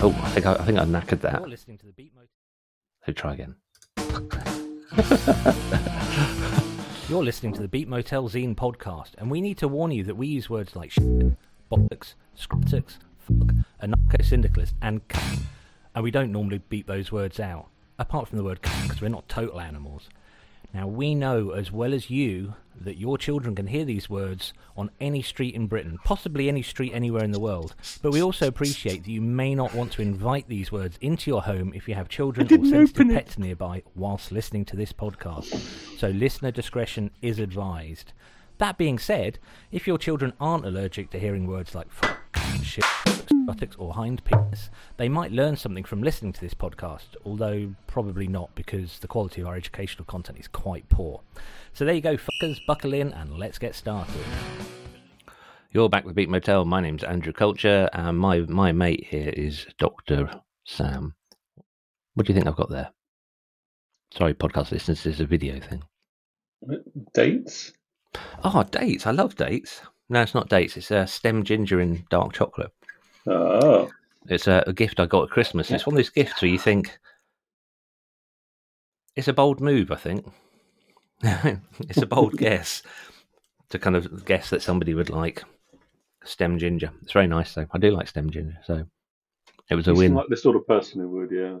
Oh, I think I, I think I knackered that. You're listening to the Beat. So try again. You're listening to the Beat Motel Zine podcast, and we need to warn you that we use words like shit, bollocks, scrotix, fuck, anarcho-syndicalist, and cunt, and we don't normally beat those words out, apart from the word cunt, because we're not total animals. Now, we know as well as you that your children can hear these words on any street in Britain, possibly any street anywhere in the world. But we also appreciate that you may not want to invite these words into your home if you have children or sensitive pets nearby whilst listening to this podcast. So, listener discretion is advised. That being said, if your children aren't allergic to hearing words like fuck, shit, buttocks, or hind penis, they might learn something from listening to this podcast, although probably not because the quality of our educational content is quite poor. So there you go, fuckers, buckle in and let's get started. You're back with Beat Motel. My name's Andrew Culture, and my my mate here is Doctor Sam. What do you think I've got there? Sorry, podcast listeners, this is a video thing. Dates? Oh, dates! I love dates. No, it's not dates. It's uh, stem ginger in dark chocolate. Oh, It's a, a gift I got at Christmas. It's one of those gifts where you think it's a bold move. I think it's a bold guess to kind of guess that somebody would like stem ginger. It's very nice though. I do like stem ginger, so it was a you win. like the sort of person who would, yeah.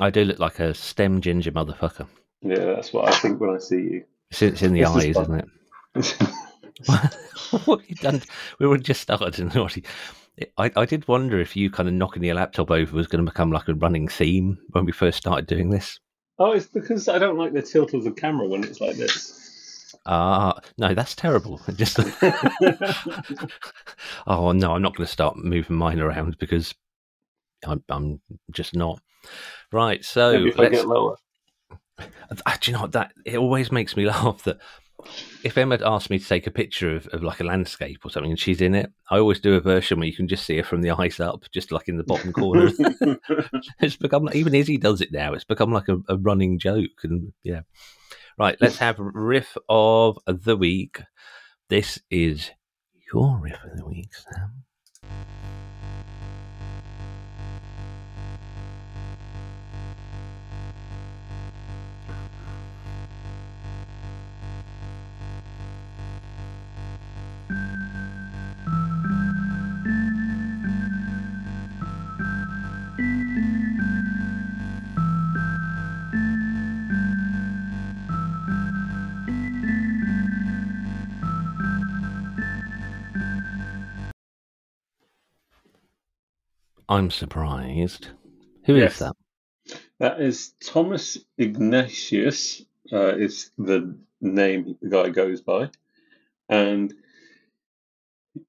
I do look like a stem ginger motherfucker. Yeah, that's what I think when I see you. It's, it's in the This eyes, isn't it? what have you done? We were just started, and what? I, I did wonder if you kind of knocking your laptop over was going to become like a running theme when we first started doing this. oh, it's because I don't like the tilt of the camera when it's like this. Ah, no, that's terrible. Just oh no, I'm not going to start moving mine around because I'm, I'm just not right. So Maybe if I get lower. Ah, do you know what, that it always makes me laugh that if Emma had asked me to take a picture of, of like a landscape or something and she's in it, I always do a version where you can just see her from the eyes up, just like in the bottom corner. it's become even Izzy does it now. It's become like a, a running joke, and yeah. Right, let's have riff of the week. This is your riff of the week, Sam. I'm surprised. Who is Yes. that? that is Thomas Ignatius, uh, is the name the guy goes by. And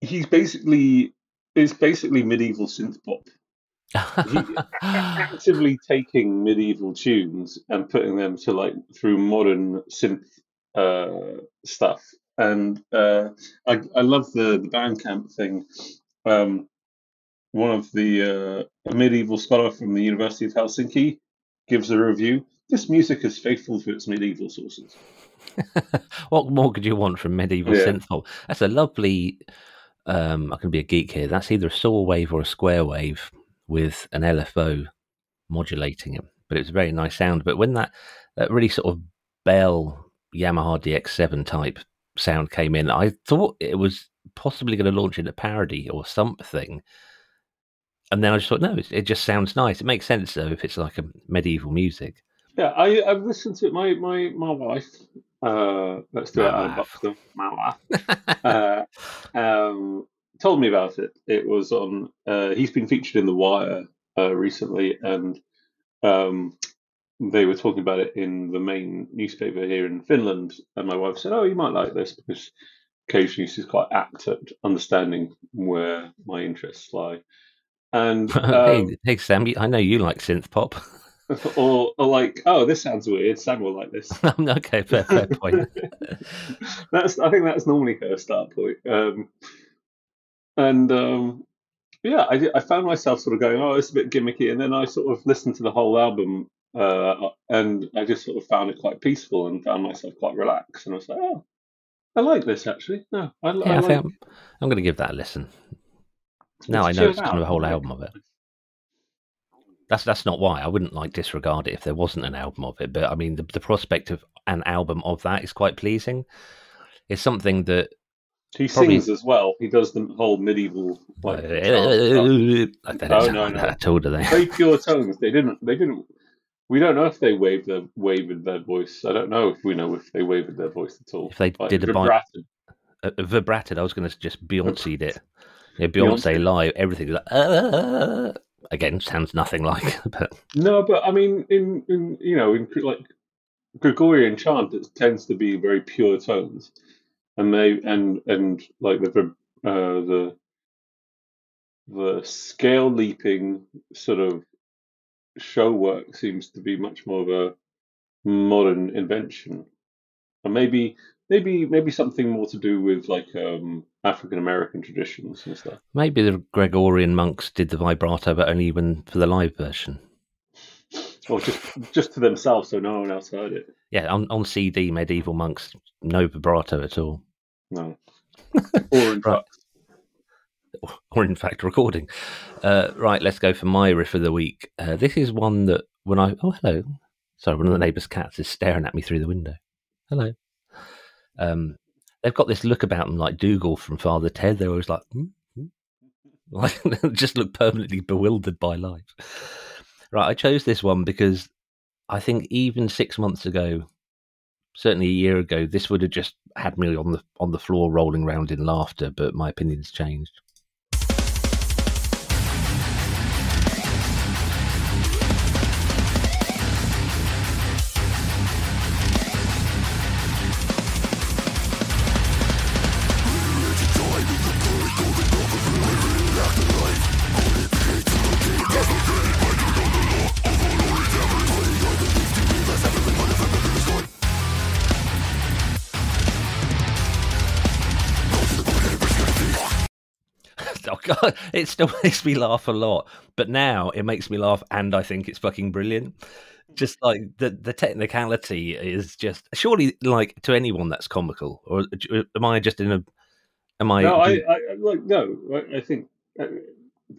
he's basically it's basically medieval synth pop. actively taking medieval tunes and putting them to like through modern synth uh, stuff. And uh, I, I love the the Bandcamp thing. Um, one of the uh, a medieval scholar from the University of Helsinki gives a review. This music is faithful to its medieval sources. what more could you want from medieval Yeah. That's a lovely. Um, I can be a geek here. That's either a saw wave or a square wave with an LFO modulating it, but it's a very nice sound. But when that, that really sort of Bell Yamaha DX7 type sound came in, I thought it was possibly going to launch into parody or something. And then I just thought, no, it, it just sounds nice. It makes sense though if it's like a medieval music. Yeah, I, I've listened to it. My my my wife. Uh, let's do it My out of wife. box stuff. My wife. uh, um, told me about it. It was on. Uh, he's been featured in The Wire uh, recently, and um, they were talking about it in the main newspaper here in Finland. And my wife said, "Oh, you might like this because occasionally she's quite apt at understanding where my interests lie." And um, hey, hey, Sam, I know you like synth pop. or, or like, "Oh, this sounds weird. Sam will like this." okay, fair, fair point. that's I think that's normally her start point. Um, and um, yeah, I, I found myself sort of going, oh, it's a bit gimmicky, and then I sort of listened to the whole album, uh, and I just sort of found it quite peaceful and found myself quite relaxed, and I was like, oh, I like this actually. No, I, I Yeah, I like. think I'm, I'm going to give that a listen. Now I know it's kind of a whole album of it. That's that's not why I wouldn't like disregard it if there wasn't an album of it. But I mean, the, the prospect of an album of that is quite pleasing. It's something that He Probably- sings as well. He does the whole medieval like uh. Oh, no, no. at all, do they? very pure tones. They didn't. They didn't. We don't know if they waved their wavered their voice. I don't know if we know if they wavered their voice at all. If they Like, did a bi- vibrato. uh, vibrated. I was going to just Beyonce'd it. Yeah, Beyonce, Beyonce. live, everything. Like, uh, again, sounds nothing like. But No, but I mean, in, in you know, in like Gregorian chant, it tends to be very pure tones, and they and and like the uh, the the scale leaping sort of show work seems to be much more of a modern invention, and maybe maybe maybe something more to do with like um, African American traditions and stuff. maybe the Gregorian monks did the vibrato, but only when for the live version. Or just just to themselves, so no one else heard it. Yeah, on, on CD, medieval monks, no vibrato at all, No. Or in Right. fact, or in fact, recording. Uh, right, let's go for my riff of the week. Uh, this is one that when I oh hello, sorry, one of the neighbour's cats is staring at me through the window. Hello. Um, they've got this look about them like Dougal from Father Ted. They're always like, hmm? Hmm?" like just look permanently bewildered by life. Right, I chose this one because I think even six months ago, certainly a year ago, this would have just had me on the on the floor rolling around in laughter. But my opinion's changed. it still makes me laugh a lot. But now it makes me laugh, and I think it's fucking brilliant. Just like the the technicality is just surely like to anyone that's comical, or am I just in a? Am I? no, I, I like no. I, I think uh,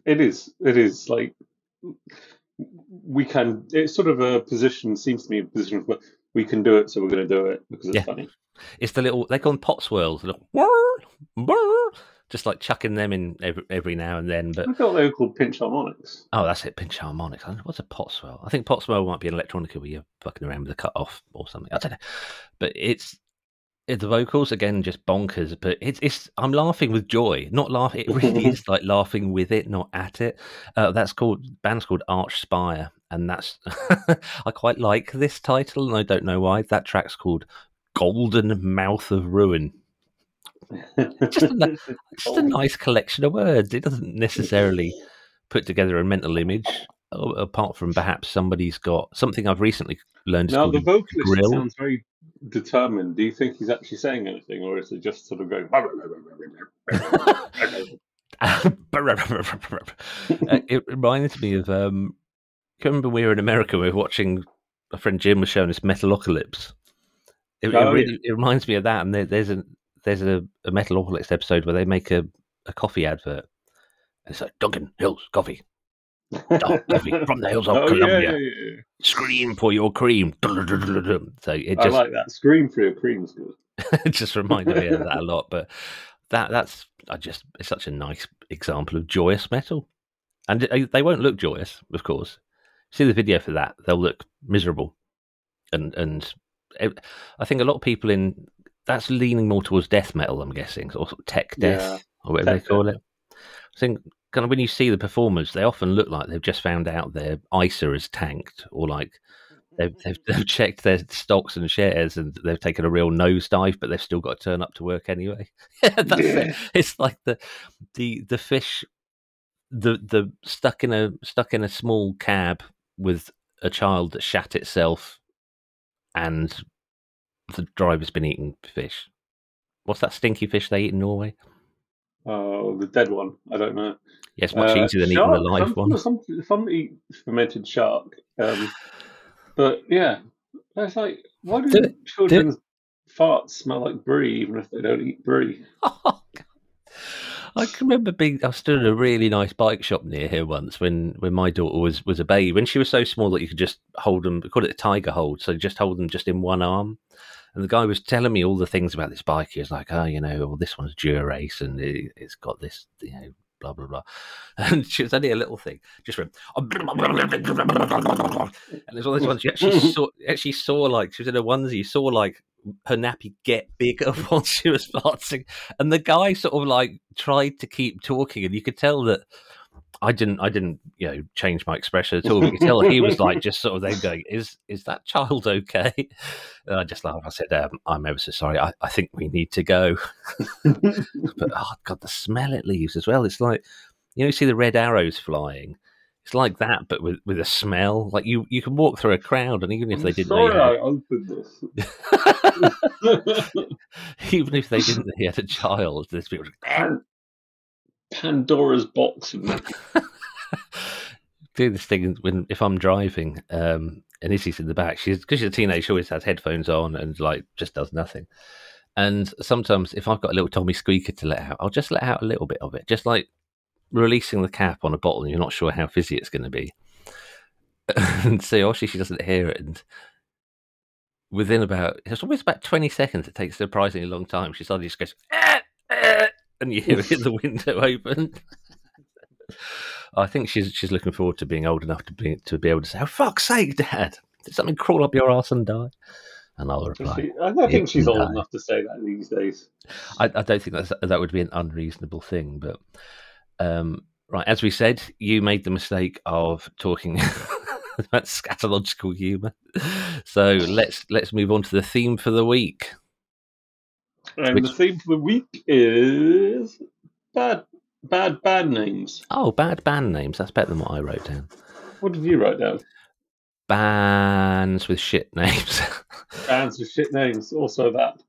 it is. It is like we can. It's sort of a position. Seems to me a position where we can do it, so we're going to do it because it's Yeah. funny. It's the little they call them pot swirls. little whirr, whirr, just like chucking them in every, every now and then. But I thought they were called pinch harmonics. oh, that's it, pinch harmonics. I don't know, What's a pot swirl? I think pot swirl might be an electronica where you're fucking around with a cut off or something. I don't know, but it's the vocals again just bonkers. But it's it's I'm laughing with joy, not laugh. It really is like laughing with it, not at it. Uh, that's called band's called Archspire, and that's I quite like this title, and I don't know why. That track's called Golden Mouth of Ruin. Just a, just a nice collection of words. It doesn't necessarily put together a mental image, apart from perhaps somebody's got something I've recently learned. now the vocalist grill. sounds very determined. Do you think he's actually saying anything, or is it just sort of going? Uh, it reminds me of um can remember we were in America, we were watching a friend Jim was showing us Metalocalypse. It, Oh, it really it reminds me of that, and there, there's a there's a, a Metalocalypse episode where they make a, a coffee advert. And it's like Duncan Hills Coffee. Dark coffee from the hills of oh, Columbia. yeah, yeah, yeah. Scream for your cream. So it just, I like that. Scream for your cream's good. it just reminded me of that a lot. But that that's I just it's such a nice example of joyous metal, and they won't look joyous, of course. See the video for that; they'll look miserable, and and I think a lot of people in that's leaning more towards death metal. I'm guessing, or sort of tech death, Yeah, or whatever they call it. I think kind of when you see the performers, they often look like they've just found out their ISA is tanked, or like they've, mm-hmm. they've, they've checked their stocks and shares and they've taken a real nosedive, but they've still got to turn up to work anyway. That's it. It's like the the the fish, the the stuck in a stuck in a small cab with a child that shat itself, and the driver's been eating fish. What's that stinky fish they eat in Norway? Oh, the dead one. I don't know. Yeah, it's much Uh, easier than eating the live some, one. Some, some eat fermented shark. Um, but yeah, that's like, why do, Do children's farts smell like brie even if they don't eat brie? Oh. I can remember being. I stood in a really nice bike shop near here once when, when my daughter was, was a baby. When she was so small that you could just hold them. We called it a tiger hold. So just hold them just in one arm. And the guy was telling me all the things about this bike. He was like, "Oh, you know, well, this one's Dura-Ace, and it, has got this, you know, blah blah blah." And she was only a little thing, just went, and there's all those ones She actually saw. Actually saw like she was in a onesie. You saw like her nappy get bigger while she was farting, and the guy sort of like tried to keep talking, and you could tell that I didn't, I didn't, you know, change my expression at all. You could tell he was like just sort of then going, "Is is that child okay?" And I just laughed. I said, um, "I'm ever so sorry. I, I think we need to go." but oh god, the smell it leaves as well. It's like you know, you see the red arrows flying. It's like that, but with, with a smell. Like you, you can walk through a crowd, and even if I'm they didn't, sorry I opened this. even if they didn't, he had a child. There's people. Pan- Pandora's box. nappy. do this thing when if I'm driving, um, and Izzy's in the back. She's because she's a teenager. She always has headphones on and like just does nothing. And sometimes if I've got a little Tommy squeaker to let out, I'll just let out a little bit of it, just like releasing the cap on a bottle. and You're not sure how fizzy it's going to be, and so obviously she doesn't hear it. And within about it's always about 20 seconds. It takes a surprisingly long time. She suddenly just goes. "Ah, ah," And you hear it the window open. I think she's she's looking forward to being old enough to be to be able to say, "Oh fuck's sake, Dad! Did something crawl up your ass and die?" And I'll reply, She- I don't think she's old No. enough to say that these days. I, I don't think that's, that would be an unreasonable thing, but um, right, as we said, you made the mistake of talking about scatological humour. So let's let's move on to the theme for the week. And Which- the theme for the week is bad, bad, bad names. Oh, bad band names. That's better than what I wrote down. What did you write down? Bands with shit names. Bands with shit names. Also that.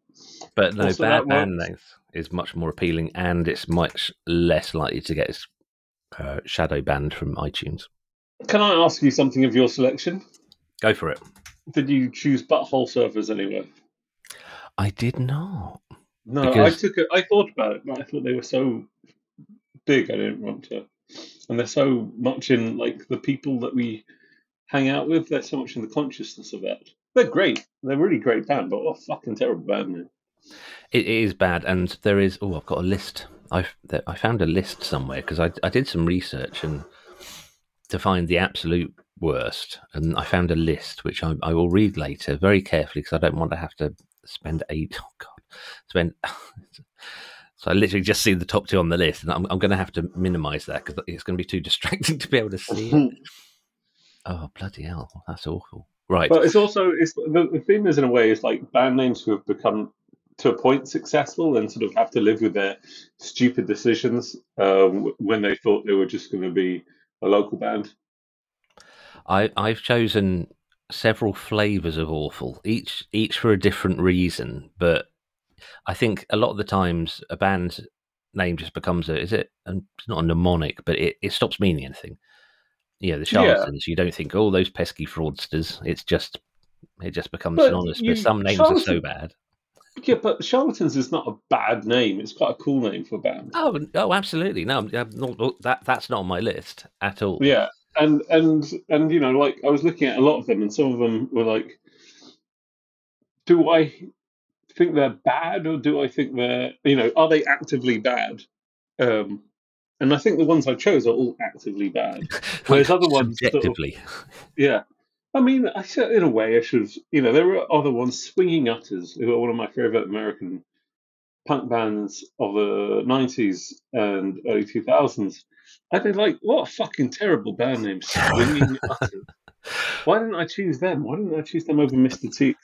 But no, Also, bad band works. names is much more appealing, and it's much less likely to get its uh, shadow banned from iTunes. Can I ask you something of your selection? Go for it. Did you choose butthole surfers anywhere? I did not. No, Because- I took it. I thought about it, but I thought they were so big. I didn't want to, and they're so much in like the people that we hang out with. They're so much in the consciousness of it. They're great. They're really great band, but what a fucking terrible band name. It is bad, and there is. Oh, I've got a list. I've I found a list somewhere because I I did some research and to find the absolute worst, and I found a list which I, I will read later very carefully because I don't want to have to spend eight. Oh spend. So I literally just see the top two on the list, and I'm, I'm going to have to minimise that because it's going to be too distracting to be able to see. Oh bloody hell, that's awful! Right, But it's also it's the, the theme is in a way is like band names who have become to a point successful and sort of have to live with their stupid decisions um, when they thought they were just going to be a local band. I, I've chosen several flavors of awful, each each for a different reason. But I think a lot of the times a band's name just becomes a is it? And it's not a mnemonic, but it, it stops meaning anything. Yeah, the Yeah. charlatans. You don't think, oh, those pesky fraudsters. It's just it just becomes But synonymous. you- But some names are so bad. Yeah, but Charlatans is not a bad name. It's quite a cool name for a band. Oh, oh, absolutely. No, not, that that's not on my list at all. Yeah, and and and you know, like I was looking at a lot of them, and some of them were like, do I think they're bad, or do I think they're you know, are they actively bad? Um, and I think the ones I chose are all actively bad. Whereas other ones sort of- subjectively. Yeah. I mean, I said in a way, I should have. You know, there are other ones. Swinging Utters, who are one of my favorite American punk bands of the '90s and early 2000s. I'd be like, what a fucking terrible band name, Swinging Utters. Why didn't I choose them? Why didn't I choose them over Mr. T?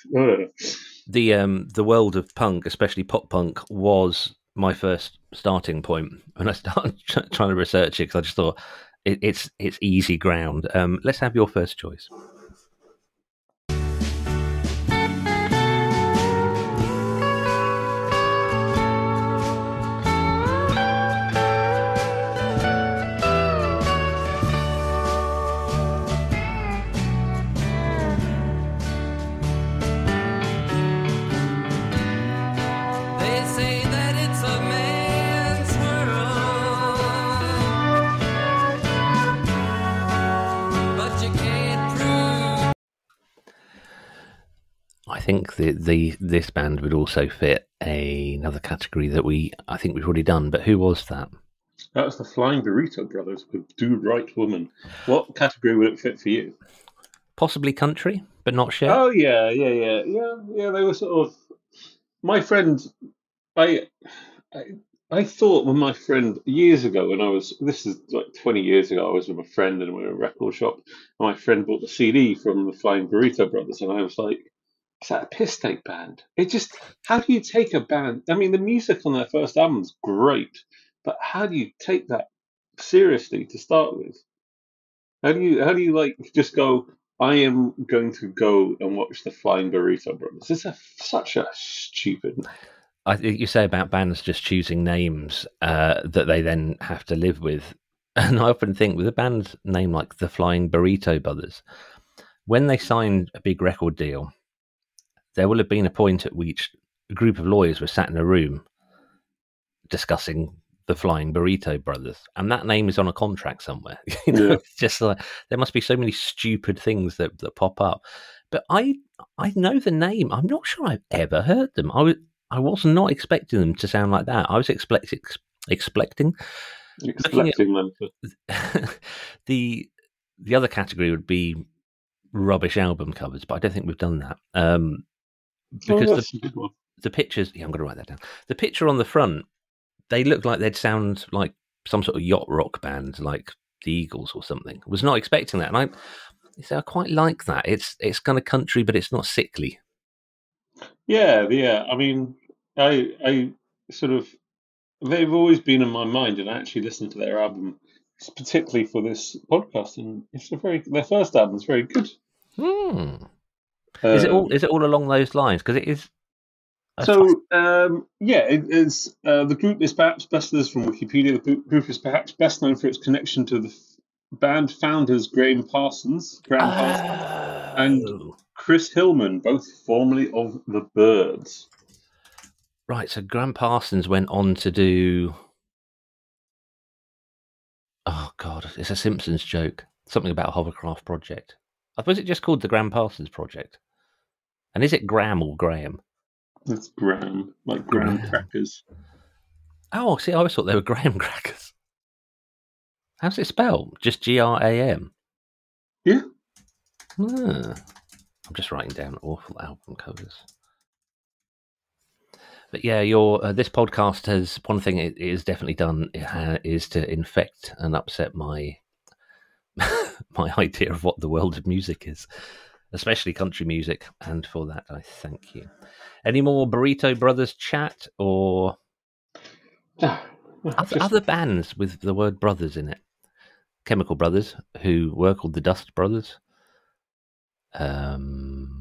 The um the world of punk, especially pop punk, was my first starting point when I started tr- trying to research it because I just thought it, it's it's easy ground. Um, let's have your first choice. Think the, the this band would also fit a, another category that we I think we've already done. But who was that? That was the Flying Burrito Brothers with Do Right Woman. What category would it fit for you? Possibly country, but not shit. Oh yeah, yeah, yeah, yeah, yeah. They were sort of my friend. I, I, I thought when my friend years ago, when I was this is like twenty years ago, I was with a friend and we were in a record shop. And my friend bought the CD from the Flying Burrito Brothers, and I was like, "Is that a piss take band?" It just how do you take a band? I mean, the music on their first album's great, but how do you take that seriously to start with? How do you how do you like just go? I am going to go and watch the Flying Burrito Brothers. It's a, such a stupid. I think you say about bands just choosing names uh, that they then have to live with, and I often think with a band name like the Flying Burrito Brothers, when they signed a big record deal, there will have been a point at which a group of lawyers were sat in a room discussing the Flying Burrito Brothers, and that name is on a contract somewhere. you know, Yeah. it's just like there must be so many stupid things that, that pop up. But I I know the name. I'm not sure I've ever heard them. I was I was not expecting them to sound like that. I was expect, ex, expecting Expecting them the the other category would be rubbish album covers, but I don't think we've done that. Um, Oh, because the, good one. the pictures, yeah, I'm going to write that down. The picture on the front, they look like they'd sound like some sort of yacht rock band, like the Eagles or something. Was not expecting that, and I, so I quite like that. It's it's kind of country, but it's not sickly. Yeah, yeah. I mean, I I sort of they've always been in my mind, and I actually listened to their album particularly for this podcast, and it's a very their first album is very good. Hmm. Is it Um, all? Is it all along those lines? Because it is. So um, yeah, it is. Uh, the group is perhaps best this from Wikipedia. The group- is perhaps best known for its connection to the f- band founders Gram Parsons, Gram Parsons, and- Oh. Chris Hillman, both formerly of the Byrds. Right, so Graham Parsons went on to do. Oh God, it's a Simpsons joke. Something about a hovercraft project. I suppose it just called the Graham Parsons project. And is it Graham or Gram? That's Graham, like Graham Graham. crackers. Oh, see, I always thought they were Graham crackers. How's it spelled? Just G R A M. Yeah. Ah, I'm just writing down awful album covers. But yeah, your uh, this podcast has one thing it, it has definitely done uh, is to infect and upset my my idea of what the world of music is, especially country music, and for that I thank you. Any more Burrito Brothers chat or other, bands with the word brothers in it? Chemical Brothers, who were called the Dust Brothers. Um,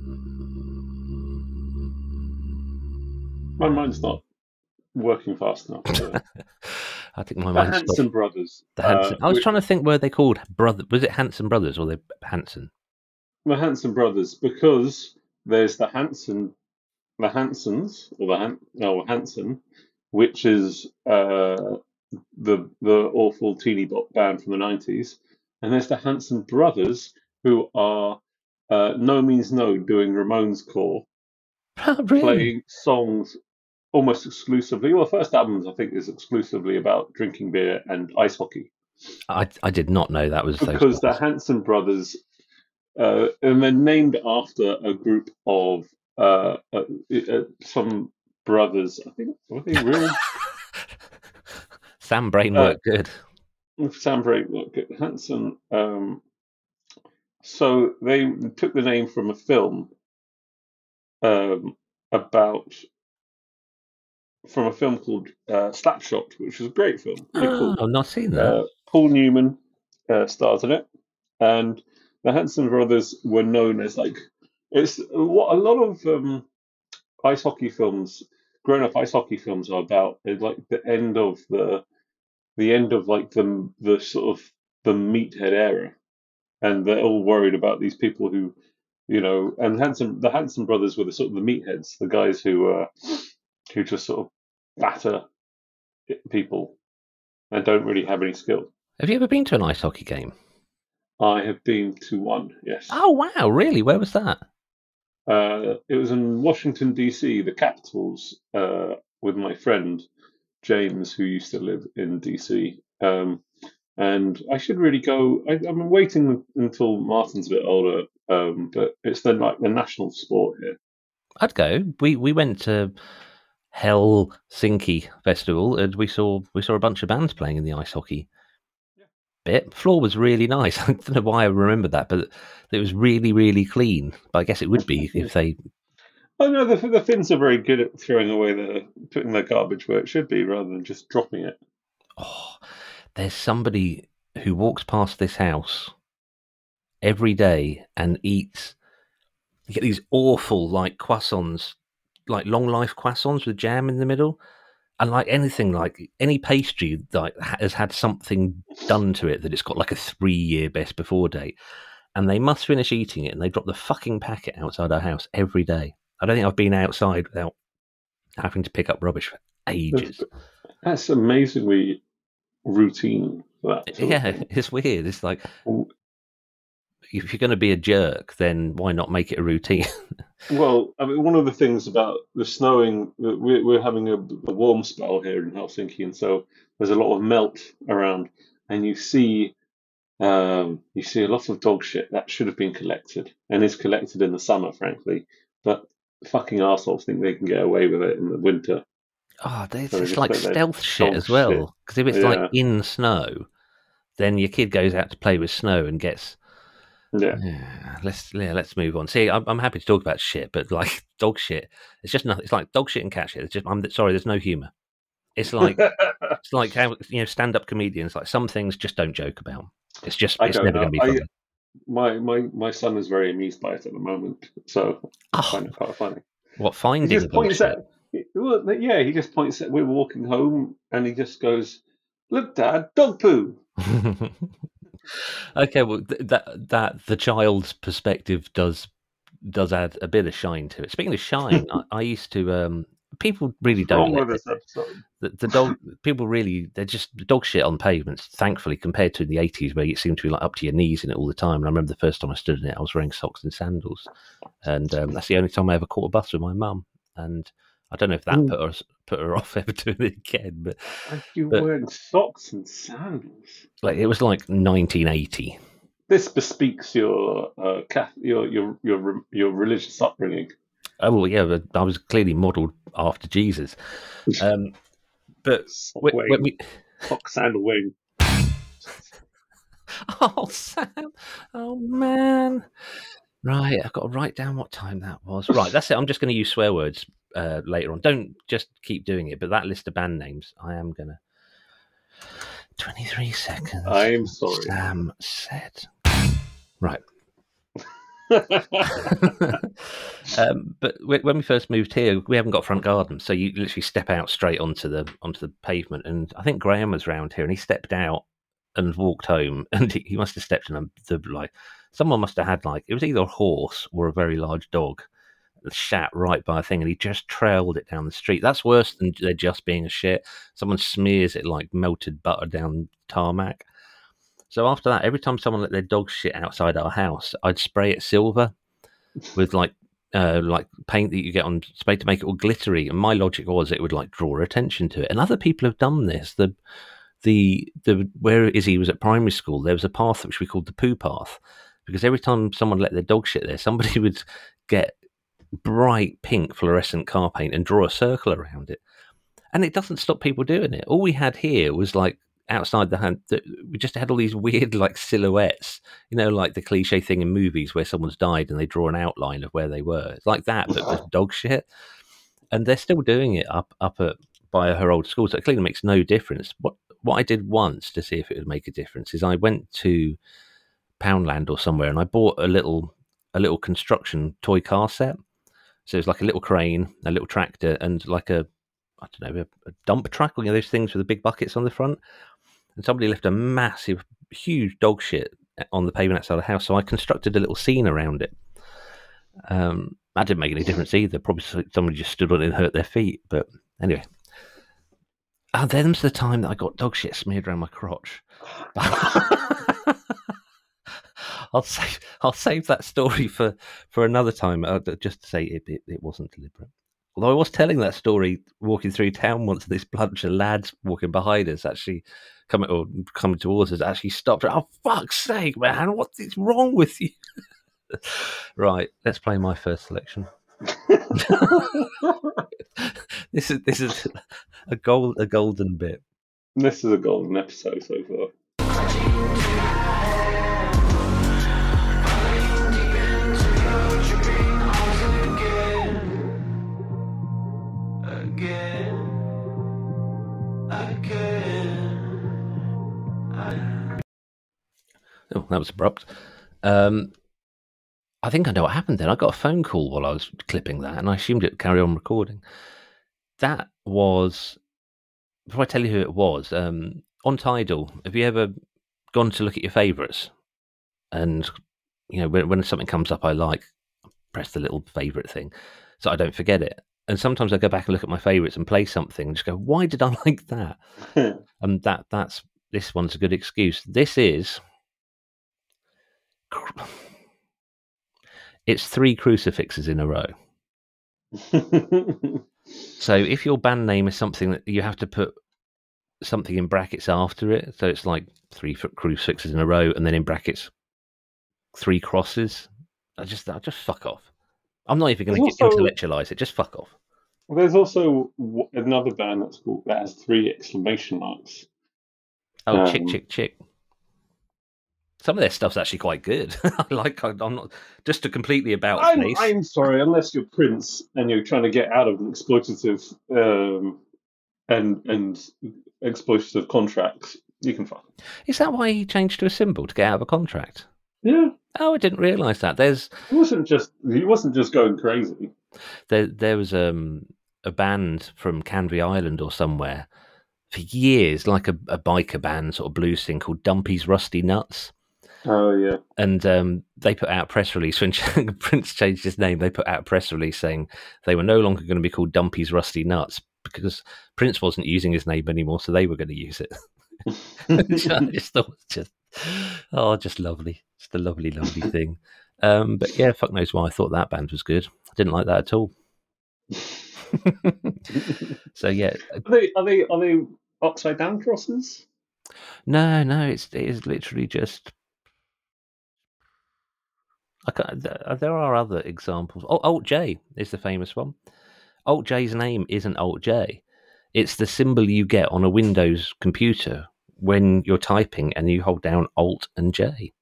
my mind's not working fast enough. I think my the mind's Hanson stopped. brothers. The Hanson. uh, I was which- trying to think were they called brother? Was it Hanson Brothers or they Hanson? The Hanson brothers because there's the Hanson, the Hansons or the Han, no Hanson, which is uh, the the awful teeny bop band from the nineties, and there's the Hanson brothers who are uh, NoMeansNo doing Ramones core, really? playing songs almost exclusively. Well, the first albums I think is exclusively about drinking beer and ice hockey. I I did not know that was those because the. Hanson brothers, uh, and they're named after a group of uh, uh, uh, some brothers. I think were they real? Sam Brain Uh, worked good. Sam Brain worked good. Hanson. Um, so they took the name from a film um, about from a film called uh, Slap Shot, which was a great film. Cool. Oh, I've not seen that. Uh, Paul Newman uh, stars in it, and the Hanson brothers were known as like it's what a lot of um, ice hockey films, grown-up ice hockey films are about. Is like the end of the the end of like the the sort of the meathead era, and they're all worried about these people who, you know, and Hanson the Hanson brothers were the sort of the meatheads, the guys who uh, who just sort of batter people and don't really have any skill. Have you ever been to an ice hockey game? I have been to one, yes. Oh wow, really? Where was that? Uh, it was in Washington D.C., the Capitals, uh, with my friend James, who used to live in D.C. Um, and I should really go. I, I'm waiting until Martin's a bit older, um, but it's the like the national sport here. I'd go. We we went to Helsinki Festival and we saw we saw a bunch of bands playing in the ice hockey bit. Floor was really nice. I don't know why I remember that, but it was really really clean. But I guess it would be if they. Oh no, the, the Finns are very good at throwing away the putting their garbage where it should be, rather than just dropping it. Oh, there's somebody who walks past this house every day and eats. You get these awful like croissants, like long life croissants with jam in the middle, and like anything like any pastry like has had something done to it that it's got like a three year best before date, and they must finish eating it and they drop the fucking packet outside our house every day. I don't think I've been outside without having to pick up rubbish for ages. That's amazingly routine. That yeah, it's weird. It's like um, if you're going to be a jerk, then why not make it a routine? well, I mean, one of the things about the snowing, we're, we're having a, a, warm spell here in Helsinki, and so there's a lot of melt around, and you see, um, you see a lot of dog shit that should have been collected and is collected in the summer, frankly, but fucking assholes think they can get away with it in the winter. Oh, it's so like stealth shit as well. Because if it's yeah. like in snow, then your kid goes out to play with snow and gets yeah. yeah. Let's yeah, let's move on. See, I'm, I'm happy to talk about shit, but like dog shit, it's just nothing. It's like dog shit and cat shit. It's just I'm sorry, there's no humor. It's like it's like how you know stand up comedians. Like some things just don't joke about. It's just it's never going to be funny. I, my my my son is very amused by it at the moment, so I oh. find it quite funny. What finding? He just points at, well, yeah, he just points at we're walking home, and he just goes, "Look, Dad, dog poo." okay, well, th- that that the child's perspective does does add a bit of shine to it. Speaking of shine, I, I, used to. Um, people really don't. Wrong with the, the dog people really they're just dog shit on pavements. Thankfully, compared to in the eighties where it seemed to be like up to your knees in it all the time. And I remember the first time I stood in it, I was wearing socks and sandals, and um, that's the only time I ever caught a bus with my mum. And I don't know if that mm. put her put her off ever doing it again. But you but, wearing socks and sandals. Like it was like 1980. This bespeaks your uh, your your your your religious upbringing. Oh well, yeah, I was clearly modelled after Jesus. Um, but when, when we sock sandal wing. oh Sam, oh man. Right, I've got to write down what time that was. Right, that's it. I'm just going to use swear words uh, later on. Don't just keep doing it, but that list of band names, I am going to. 23 seconds. I'm sorry. Sam said. Right. um, but when we first moved here, we haven't got front garden, so you literally step out straight onto the onto the pavement. And I think Graham was around here, and he stepped out and walked home, and he must have stepped in a the like someone must have had like it was either a horse or a very large dog shat right by a thing and he just trailed it down the street. That's worse than there just being a shit. Someone smears it like melted butter down tarmac. So after that, every time someone let their dog shit outside our house, I'd spray it silver with like uh, like paint that you get on spray to make it all glittery. And my logic was it would like draw attention to it. And other people have done this. The the the where Izzy was at primary school, there was a path which we called the poo path, because every time someone let their dog shit there, somebody would get bright pink fluorescent car paint and draw a circle around it. And it doesn't stop people doing it. All we had here was like outside the hand, we just had all these weird like silhouettes, you know, like the cliche thing in movies where someone's died and they draw an outline of where they were. It's like that, but with dog shit. And they're still doing it up up at by her old school, so it clearly makes no difference. What what I did once to see if it would make a difference is I went to Poundland or somewhere and I bought a little a little construction toy car set. So it's like a little crane, a little tractor, and like a I don't know a, a dump truck, you know those things with the big buckets on the front. And somebody left a massive, huge dog shit on the pavement outside the house, so I constructed a little scene around it. Um, that didn't make any difference either. Probably somebody just stood on it and hurt their feet. But anyway, and then's the time that I got dog shit smeared around my crotch. I'll save I'll save that story for for another time. Uh, just to say it, it, it wasn't deliberate. Although I was telling that story walking through town once, this bunch of lads walking behind us actually coming or coming towards us actually stopped. Oh fuck's sake, man! What is wrong with you? right, let's play my first selection. this is this is a gold a golden bit. This is a golden episode so far. Oh, that was abrupt. Um, I think I know what happened then. I got a phone call while I was clipping that, and I assumed it would carry on recording. That was before I tell you who it was. Um, on Tidal, have you ever gone to look at your favourites? And you know, when, when something comes up I like, press the little favourite thing, so I don't forget it. And sometimes I go back and look at my favourites and play something and just go, "Why did I like that?" and that that's this one's a good excuse. This is it's three crucifixes in a row. So if your band name is something that you have to put something in brackets after it, so it's like three foot crucifixes in a row, and then in brackets three crosses. I just, I just fuck off. I'm not even going to intellectualize it. Just fuck off. There's also another band that's called that has three exclamation marks. Oh, chick, Um, chick, chick. Some of their stuff's actually quite good. I like. I'm not just to completely about I'm, face. I'm sorry, unless you're Prince and you're trying to get out of an exploitative um, and and exploitative contracts, you can find. Is that why he changed to a symbol to get out of a contract? Yeah, Oh, I didn't realise that. There's he wasn't just he wasn't just going crazy. there there was um a band from Canvey Island or somewhere for years, like a, a biker band, sort of blues thing called Dumpy's Rusty Nuts. Oh yeah, And um, they put out a press release when Prince changed his name. They put out a press release saying they were no longer going to be called Dumpy's Rusty Nuts because Prince wasn't using his name anymore, so they were going to use it. I just thought just oh, just lovely, just a lovely, lovely thing. Um, but yeah, fuck knows why I thought that band was good. I didn't like that at all. so yeah, are they are they are they upside down crosses? no, no, it's it is literally just. Can't, uh, there are other examples. Oh, Alt J is the famous one. Alt J's name isn't Alt J. It's the symbol you get on a Windows computer when you're typing and you hold down Alt and J.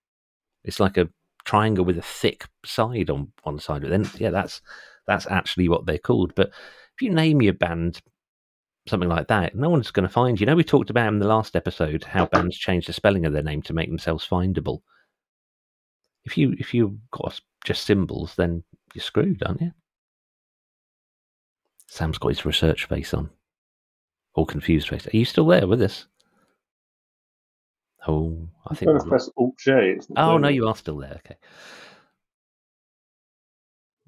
It's like a triangle with a thick side on one side. But then yeah, that's that's actually what they're called. But if you name your band something like that, no one's going to find you. You know, we talked about in the last episode how bands change the spelling of their name to make themselves findable. If you if you got just symbols, then you're screwed, aren't you? Sam's got his research face on, all confused face. Are you still there with us? Oh, I think. press Alt J. Oh no, you are still there. Okay.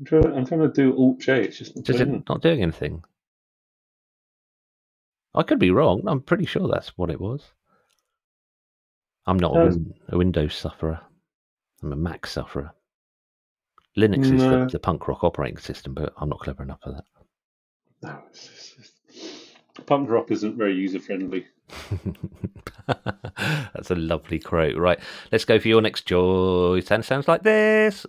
I'm trying, I'm trying to do Alt J. It's just not Does doing it not doing anything? I could be wrong. I'm pretty sure that's what it was. I'm not a, Uh, win- a Windows sufferer. I'm a Mac sufferer. Linux is the, the punk rock operating system, but I'm not clever enough for that. No, it's, it's, it's, punk rock isn't very user friendly. That's a lovely quote. Right, let's go for your next choice. And it sounds like this.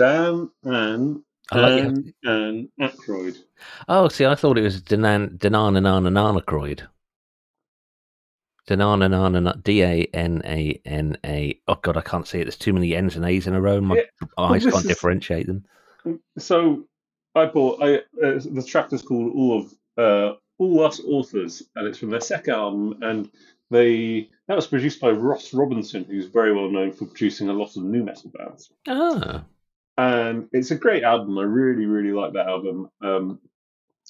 Dan and I like it. Dan and Aykroyd. Oh, see, I thought it was Danan Danananananacroid. Danananana D A N A N A. Oh god, I can't see it. There's too many N's and A's in a row. My Yeah, eyes this can't is- differentiate them. So I bought I uh, the track is called All of uh, All Us Authors, and it's from their second album. And they that was produced by Ross Robinson, who's very well known for producing a lot of nu metal bands. Ah, And it's a great album. I really, really like that album. Um,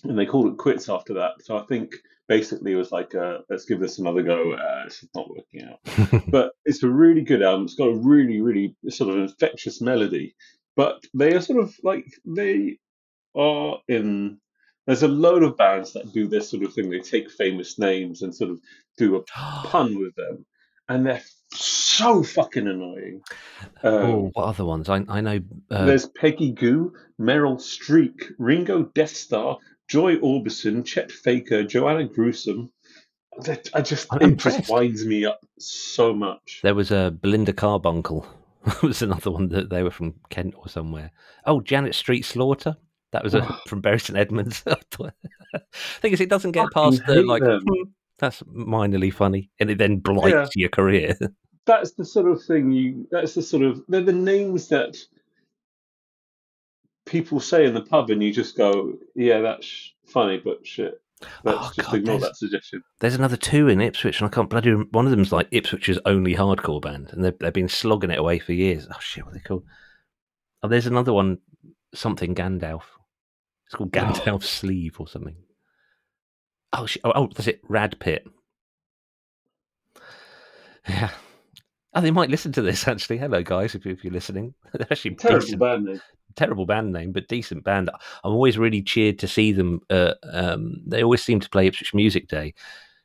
and they called it quits after that. So I think basically it was like, uh, let's give this another go. Uh, it's not working out. but it's a really good album. It's got a really, really sort of infectious melody. But they are sort of like they are in. There's a load of bands that do this sort of thing. They take famous names and sort of do a pun with them, and they're so fucking annoying. Um, oh, what other ones? I I know. Uh, there's Peggy Gou, Meryl Streep, Ringo Deathstarr, Joy Orbison, Chet Faker, Joanna Gruesome. That I just I'm it impressed. just winds me up so much. there was a Belinda Carbuncle. was another one that they were from Kent or somewhere. Oh, Janet Street Slaughter. That was a, from Bury St Edmunds. thing is, it doesn't get past the like. them. "Hmm, that's minorly funny, and it then blights Yeah. your career. That's the sort of thing you. That's the sort of they're the names that people say in the pub, and you just go, "Yeah, that's funny, but shit." Let's Oh, just God, ignore that suggestion. There's another two in Ipswich, and I can't bloody. One of them's like Ipswich's only hardcore band, and they've they've been slogging it away for years. Oh shit, what are they called? Oh, there's another one, something Gandalf. It's called Oh. Gandalf's Sleeve or something. Oh shit! Oh, oh, that's it. Rad Pit. Yeah. Oh, they might listen to this actually. Hello, guys, if, if you're listening. They're actually Terrible decent band name. terrible band name, but decent band. I'm always really cheered to see them. Uh, um, they always seem to play Ipswich Music Day,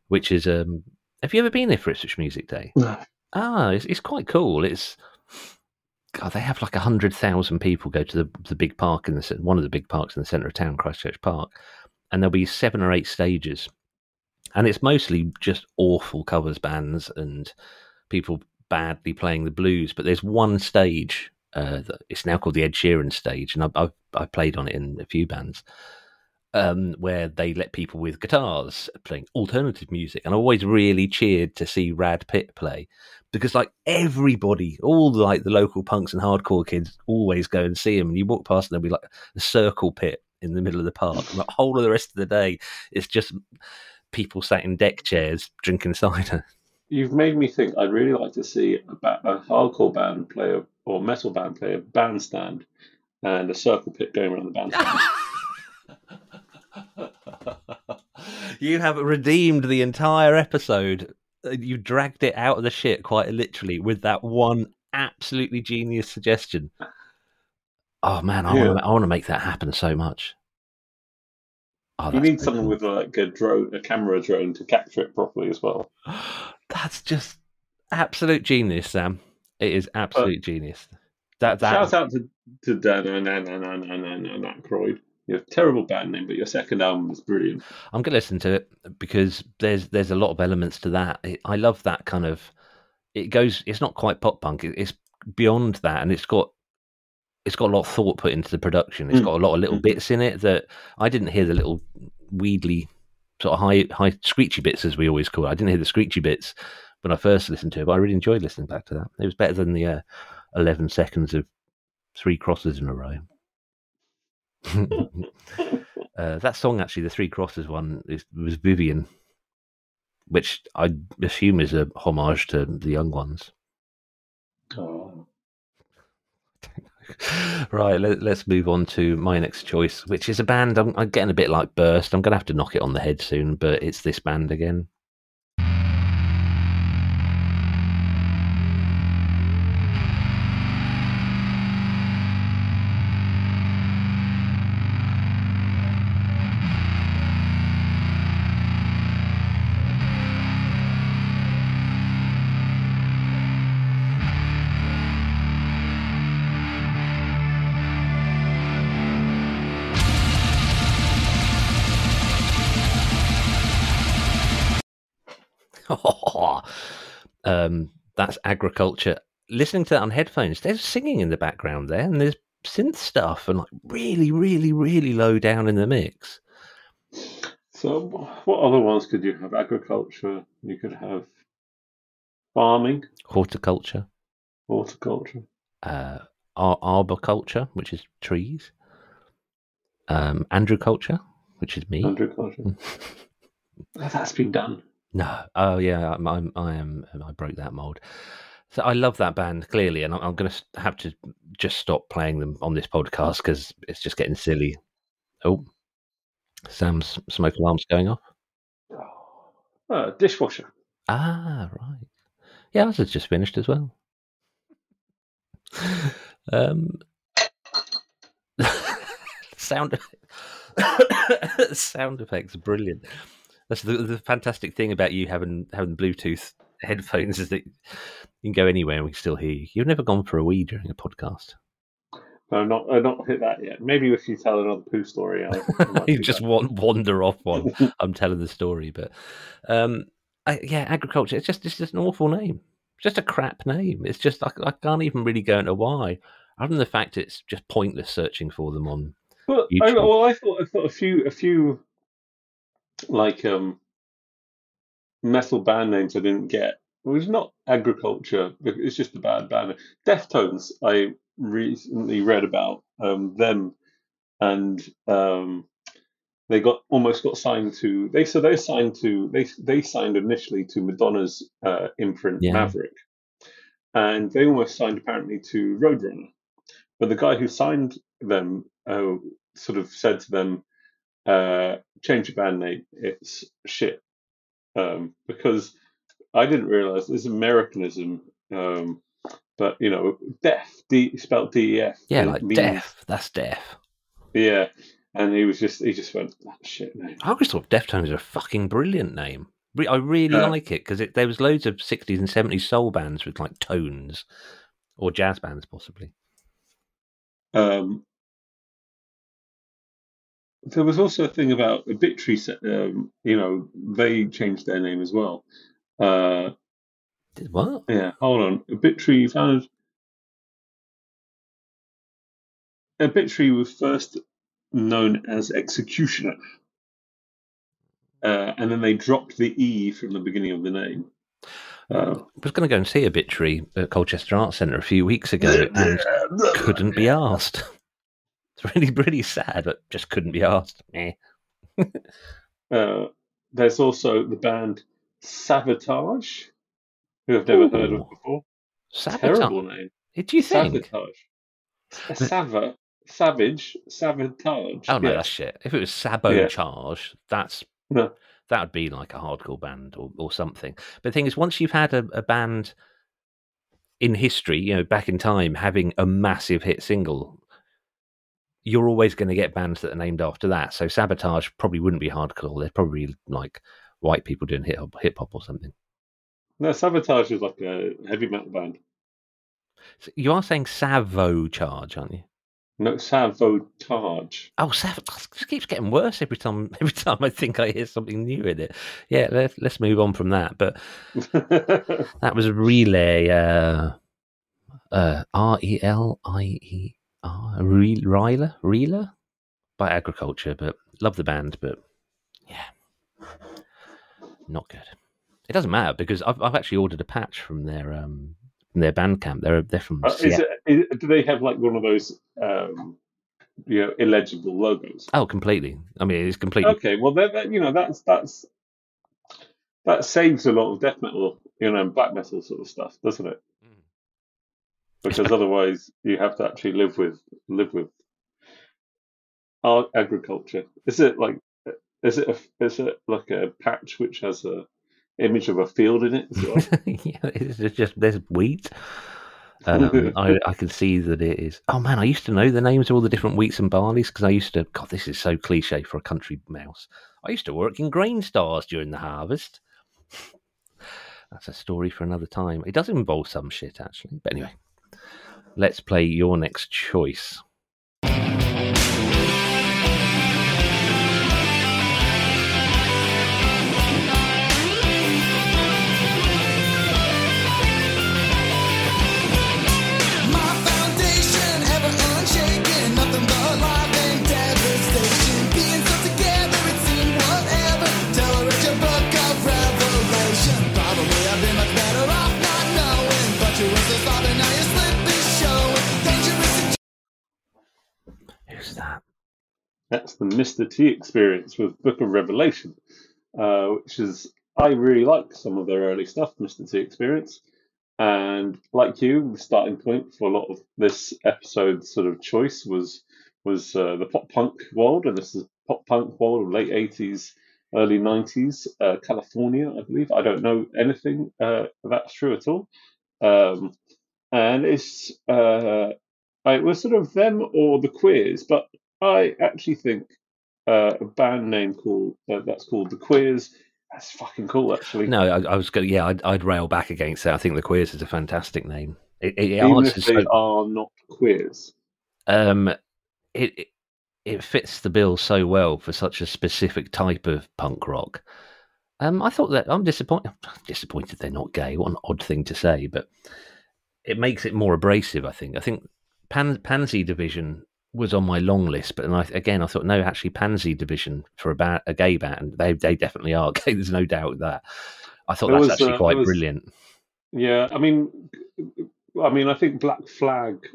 which is. Um, have you ever been there for Ipswich Music Day? No. Ah, it's, it's quite cool. It's. God, they have like a hundred thousand people go to the the big park in the one of the big parks in the centre of town, Christchurch Park, and there'll be seven or eight stages, and it's mostly just awful covers bands and people badly playing the blues. But there's one stage. Uh, that it's now called the Ed Sheeran stage, and I've I've played on it in a few bands. Um, where they let people with guitars playing alternative music, and I always really cheered to see Rad Pit play because like everybody, all the, like the local punks and hardcore kids, always go and see him. And you walk past, and there'll be like a circle pit in the middle of the park, and the whole of the rest of the day it's just people sat in deck chairs drinking cider. You've made me think. I'd really like to see a, ba- a hardcore band play a, or metal band play a bandstand and a circle pit going around the bandstand. you have redeemed the entire episode. Uh, You dragged it out of the shit quite literally with that one absolutely genius suggestion. Oh man, I Yeah. want to I want to make that happen so much. Oh, you need so someone cool. with like a drone, a camera drone to capture it properly as well. That's just absolute genius, Sam. It is uh, absolute genius. That that Shout out to to Dan and and and and and and and Aykroyd. You have a terrible band name, but your second album is brilliant. I'm gonna listen to it because there's there's a lot of elements to that. It, I love that kind of. It goes. It's not quite pop punk. It, it's beyond that, and it's got it's got a lot of thought put into the production. It's Mm. got a lot of little Mm. bits in it that I didn't hear the little weedly sort of high high screechy bits as we always call it. I didn't hear the screechy bits when I first listened to it, but I really enjoyed listening back to that. It was better than the uh, eleven seconds of three crosses in a row. uh, that song, actually, the Three Crosses one, is, was Vivien, which I assume is a homage to the young ones. Oh. right, let, us move on to my next choice, which is a band I'm, I'm getting a bit like Burst. I'm going to have to knock it on the head soon, but it's this band again. Um, that's agriculture. Listening to that on headphones, there's singing in the background there, and there's synth stuff, and like really, really, really low down in the mix. So, what other ones could you have? Agriculture. You could have farming, Horticulture, horticulture. uh, ar- arboriculture, which is trees. Um, andrew culture, which is me. Agriculture. Oh, that's been done. No. Oh yeah, I'm, I'm I am I broke that mold. So I love that band clearly, and I'm, I'm going to have to just stop playing them on this podcast because it's just getting silly. Oh, Sam's smoke alarm's going off. Uh, dishwasher. Ah, right. Yeah, ours has just finished as well. Um, sound sound effects brilliant. That's the, the fantastic thing about you having having Bluetooth headphones is that you can go anywhere and we can still hear you. You've never gone for a wee during a podcast. No, not I've not hit that yet. Maybe if you tell another poo story, I, I might you just that. wan- wander off while I'm telling the story, but um, I, yeah, agriculture. It's just it's just an awful name. It's just a crap name. It's just I, I can't even really go into why, other than the fact it's just pointless searching for them on. But I, well, I thought I thought a few a few like um metal band names I didn't get. It was not agriculture. It's just a bad band. Deftones. I recently read about um, them, and um, they got almost got signed to. They so they signed to they they signed initially to Madonna's uh, imprint Yeah. Maverick, and they almost signed apparently to Roadrunner. But the guy who signed them uh, sort of said to them, uh, "Change your band name. It's shit." Um, because I didn't realize there's Americanism, um, but you know, deaf, D spelled D E F. Yeah, like means- deaf. That's deaf. Yeah, and he was just he just went that shit name. I always thought Deftones is a fucking brilliant name. I really Yeah. like it because there was loads of 60s and 70s soul bands with like tones, or jazz bands possibly. Um, there was also a thing about Obituary. Um, you know, they changed their name as well. Uh, Did what? yeah, hold on. Obituary found. Obituary was first known as Executioner, uh, and then they dropped the E from the beginning of the name. Uh, I was going to go and see Obituary at Colchester Arts Centre a few weeks ago and couldn't be asked. It's really, really sad, but just couldn't be asked. Uh, there's also the band Savatage, who I've never heard of before. Sabotage. Terrible name. Do you think? Sabotage. Sava, savage, sabotage. Oh no, yeah. that's shit. If it was Sabotage, that's No. that would be like a hardcore band or, or something. But the thing is, once you've had a, a band in history, you know, back in time, having a massive hit single, you're always going to get bands that are named after that. So Sabotage probably wouldn't be hardcore. They're probably like white people doing hip hop, hip hop or something. No, Sabotage is like a heavy metal band. So you are saying Savo Charge, aren't you? No, Savatage. Oh, Sav- it keeps getting worse every time. Every time I think I hear something new in it. Yeah, let's let's move on from that. But that was Relay, uh, uh, R E L I E R, Re- Ryla, Reela by Agriculture. But love the band, but yeah, not good. It doesn't matter because I've I've actually ordered a patch from their um from their Bandcamp. They're they're from Uh, is it, is, do they have like one of those, um, you know, illegible logos? Oh, completely. I mean, it's completely. Okay, well, that, that, you know, that's that's that saves a lot of death metal, you know, and black metal sort of stuff, doesn't it? Because otherwise, you have to actually live with live with art agriculture. Is it like is it a, is it like a patch which has a image of a field in it? Yeah, it's just there's wheat. Um, I, I can see that it is. Oh man, I used to know the names of all the different wheats and barleys because I used to. God, this is so cliche for a country mouse. I used to work in grain stars during the harvest. That's a story for another time. It does involve some shit actually, but anyway, let's play your next choice. That's the Mr. T experience with Book of Revelation, uh, which is I really like some of their early stuff, Mr. T Experience. And like you, the starting point for a lot of this episode's sort of choice was was uh, the pop punk world, and this is pop punk world of late eighties, early nineties, uh, California, I believe. I don't know anything uh, that's true at all. Um, and it's uh, it was sort of them or the Queers, but I actually think uh, a band name called uh, that's called the Queers. That's fucking cool, actually. No, I, I was going. Yeah, I'd, I'd rail back against that. I think the Queers is a fantastic name. It, it, it Even if they so- are not queers. um, it, it it fits the bill so well for such a specific type of punk rock. Um, I thought that I'm disappointed. Disappointed they're not gay. What an odd thing to say, but it makes it more abrasive. I think. I think Pan, Pansy Division was on my long list, but then I, again, I thought no, actually, Pansy Division for a, ba- a gay band, they they definitely are gay. There's no doubt that. I thought There that's was, actually uh, quite was- brilliant. Yeah, I mean, I mean, I think Black Flag,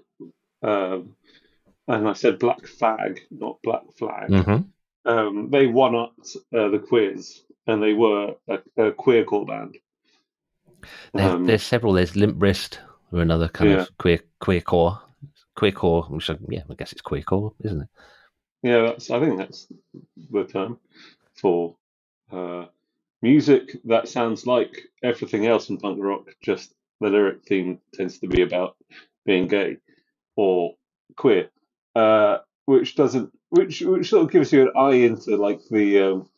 um, and I said Black Fag, not Black Flag. hmm Um, they won up uh, the quiz, and they were a, a queercore band. There, Um, there's several. There's Limp Wrist, or another kind Yeah. of queer queer core, queer core. Which I, yeah, I guess it's queer core, isn't it? Yeah, that's. I think that's the term for uh, music that sounds like everything else in punk rock. Just the lyric theme tends to be about being gay or queer, uh, which doesn't, which which sort of gives you an eye into like the. Um,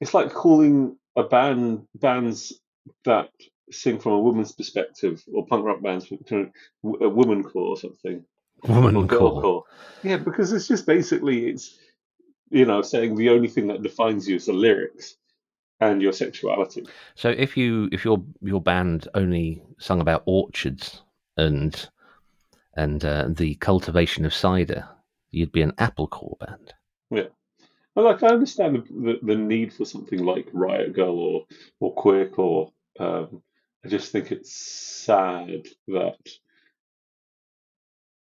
it's like calling a band bands that sing from a woman's perspective, or punk rock bands from a woman core or something. Woman girl core. core. Yeah, because it's just basically it's you know saying the only thing that defines you is the lyrics and your sexuality. So if you if your your band only sung about orchards and and uh, the cultivation of cider, you'd be an apple core band. But like I understand the, the, the need for something like Riot Grrrl or or Quick or um, I just think it's sad that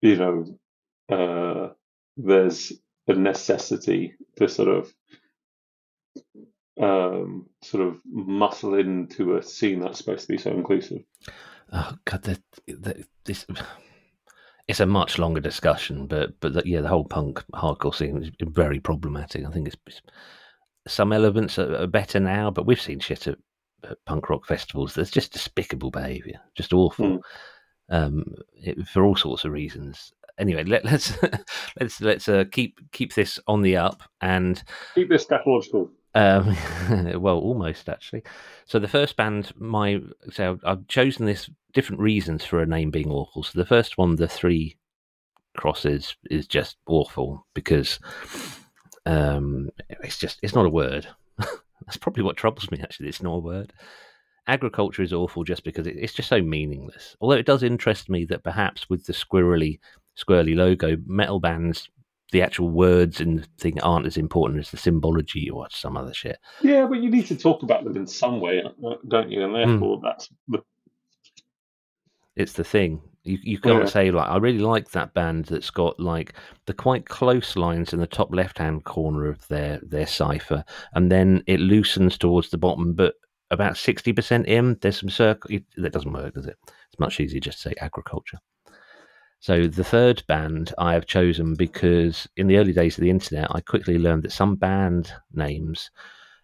you know uh, there's a necessity to sort of um, sort of muscle into a scene that's supposed to be so inclusive. Oh god, the, the, this it's a much longer discussion, but but the, yeah, the whole punk hardcore scene is very problematic. I think it's, it's some elements are, are better now, but we've seen shit at, at punk rock festivals. There's just despicable behaviour, just awful, um, it, for all sorts of reasons. Anyway, let, let's let's let's uh, keep keep this on the up and Keep this scatological. um, well, almost actually. So the first band, my so I've chosen this different reasons for a name being awful. So the first one, the three crosses, is just awful because um, it's just it's not a word. That's probably what troubles me. Actually, it's not a word. Agriculture is awful just because it's just so meaningless. Although it does interest me that perhaps with the squirrely squirrely logo, metal bands the actual words and thing aren't as important as the symbology or some other shit. Yeah, but you need to talk about them in some way, uh, don't you? And therefore, that's the It's the thing. You you can't Yeah. say like I really like that band that's got like the quite close lines in the top left hand corner of their their cipher, and then it loosens towards the bottom, but about sixty percent in there's some circle that doesn't work, does it? It's much easier just to say agriculture. So the third band I have chosen because in the early days of the internet, I quickly learned that some band names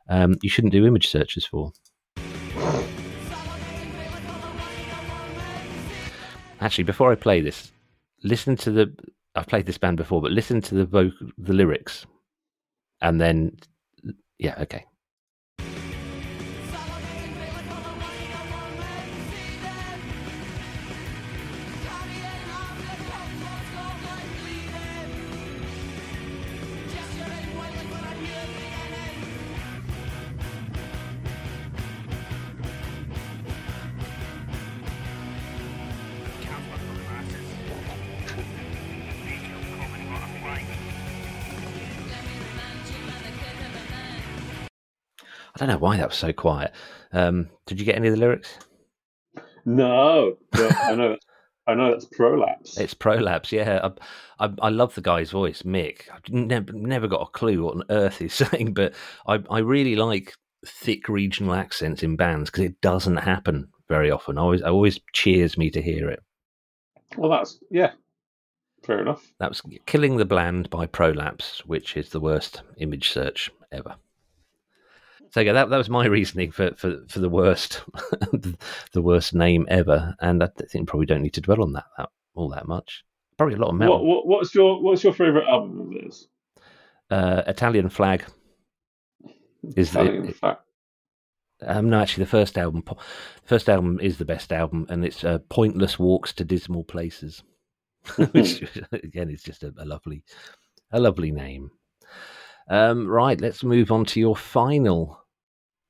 um, you shouldn't do image searches for. Actually, before I play this, listen to the. I've played this band before, but listen to the vocal, the lyrics, and then, yeah, okay. I don't know why that was so quiet. Um, did you get any of the lyrics? no. I know, I know that's prolapse. It's Prolapse, yeah. I, I, I love the guy's voice, Mick. I've never, never got a clue what on earth he's saying, but I, I really like thick regional accents in bands because it doesn't happen very often. I always, it always cheers me to hear it. Well, that's yeah, fair enough. That was Killing the Bland by Prolapse, which is the worst image search ever. So yeah, that that was my reasoning for for, for the worst the worst name ever, and I think probably don't need to dwell on that, that all that much. Probably a lot of metal. What, what what's your what's your favorite album of theirs? Uh, Italian Flag is Italian the Flag. um, no actually the first album. First album is the best album, and it's uh, Pointless Walks to Dismal Places, which again is just a, a lovely a lovely name. Um, right, let's move on to your final.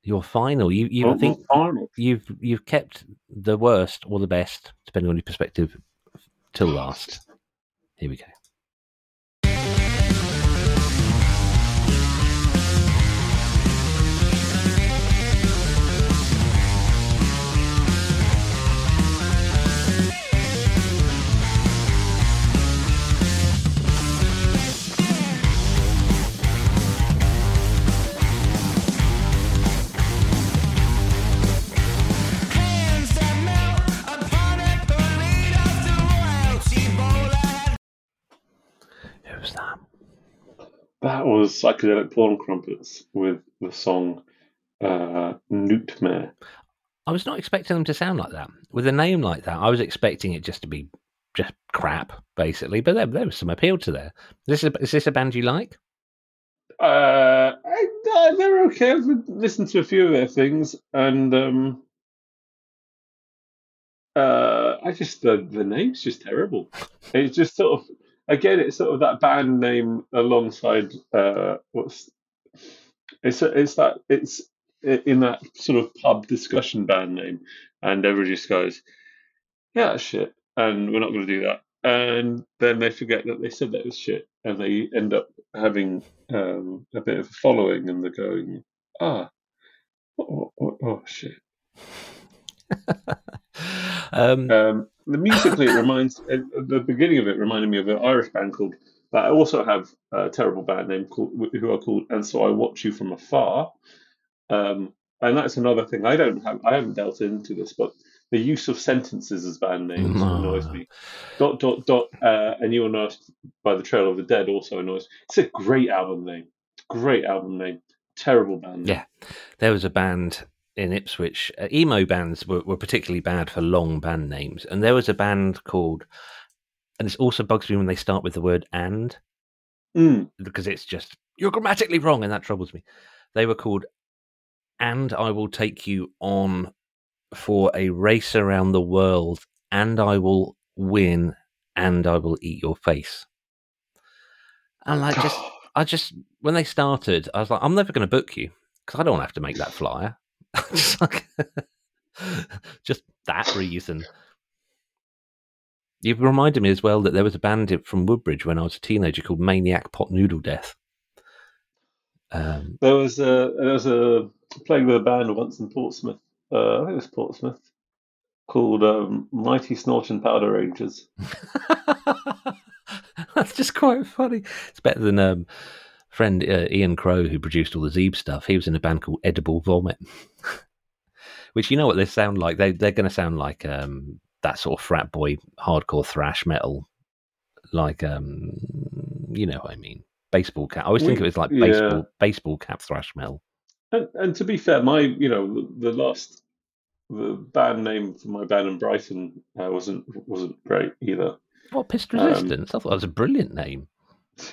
Your final. You, you I think final? you've you've kept the worst or the best, depending on your perspective, till last. Here we go. That was psychedelic porn crumpets with the song uh, Nootmare. I was not expecting them to sound like that. With a name like that, I was expecting it just to be just crap, basically. But there, there was some appeal to there. Is this a, is this a band you like? Uh, I, uh, they're okay. I've listened to a few of their things, and um, uh, I just the the name's just terrible. It's just sort of again, it's sort of that band name alongside uh, what's it's it's that it's in that sort of pub discussion band name, and everybody just goes, "Yeah, shit," and we're not going to do that. And then they forget that they said that was shit, and they end up having um, a bit of a following, and they're going, "Ah, oh, oh, oh shit." um, Um, the musically, it reminds uh, the beginning of it reminded me of an Irish band called that I also have a terrible band name called who are called and so I watch you from afar. Um, and that's another thing I don't have. I haven't dealt into this, but the use of sentences as band names No. annoys me. Dot dot dot. Uh, and you are nursed by the Trail of the Dead also annoys. It's a great album name. Great album name. Terrible band. Name. Yeah. there was a band in Ipswich. Uh, emo bands were, were particularly bad for long band names, and there was a band called, and it also bugs me when they start with the word "and" Mm. because it's just you're grammatically wrong, and that troubles me. They were called, and I will take you on for a race around the world, and I will win, and I will eat your face. And like just I just when they started, I was like, I'm never going to book you because I don't have to make that flyer. just that reason. You've reminded me as well that there was a bandit from Woodbridge when I was a teenager called Maniac Pot Noodle Death. Um, There was a there was a playing with a band once in Portsmouth. Uh, I think it was Portsmouth, called um, Mighty Snorton Powder Rangers. That's just quite funny. It's better than um, friend uh, Ian Crow, who produced all the Zeeb stuff. He was in a band called Edible Vomit, which you know what they sound like. They they're going to sound like um, that sort of frat boy hardcore thrash metal, like um, you know what I mean. Baseball cap. I always think it was like yeah. baseball baseball cap thrash metal. And, and to be fair, my you know the, the last the band name for my band in Brighton uh, wasn't wasn't great either. What pissed Um, resistance? I thought that was a brilliant name.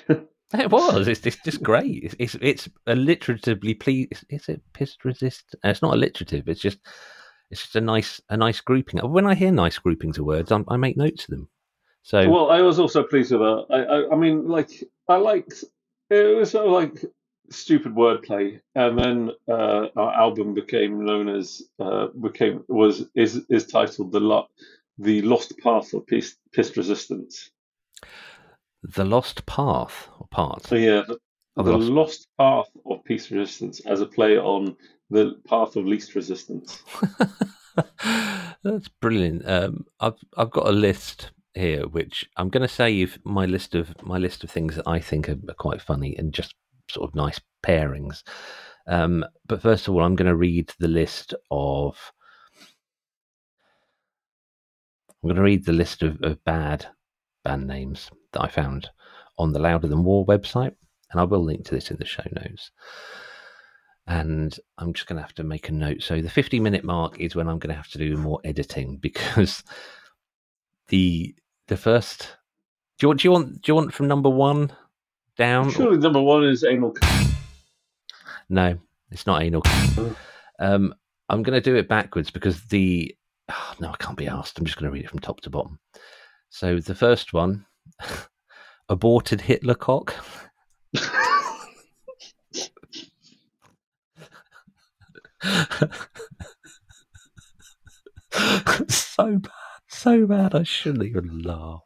It was. It's, it's just great. It's, it's it's alliteratively please. Is it pissed resist? uh, It's not alliterative. It's just it's just a nice a nice grouping. When I hear nice groupings of words, I, I make notes of them. So Well, I was also pleased with that. I, I, I mean, like, I liked it was sort of like stupid wordplay, and then uh, our album became known as uh, became was is is titled the Lo- the Lost Path of Peace, Pissed Resistance. The lost path or part. So yeah, the, Oh, the the Lost- Lost Path of Peace Resistance as a play on the path of least resistance. That's brilliant. Um, I've I've got a list here, which I'm going to save my list of my list of things that I think are, are quite funny and just sort of nice pairings. Um, but first of all, I'm going to read the list of. I'm going to read the list of, of bad band names that I found on the Louder Than War website, and I will link to this in the show notes. And I'm just going to have to make a note. So the 50 minute mark is when I'm going to have to do more editing because the the first. Do you want? Do you want? Do you want from number one down? Surely number one is anal. No, it's not anal. Um, I'm going to do it backwards because the. Oh, no, I can't be asked. I'm just going to read it from top to bottom. So the first one, aborted Hitler cock. so bad, so bad. I shouldn't even laugh.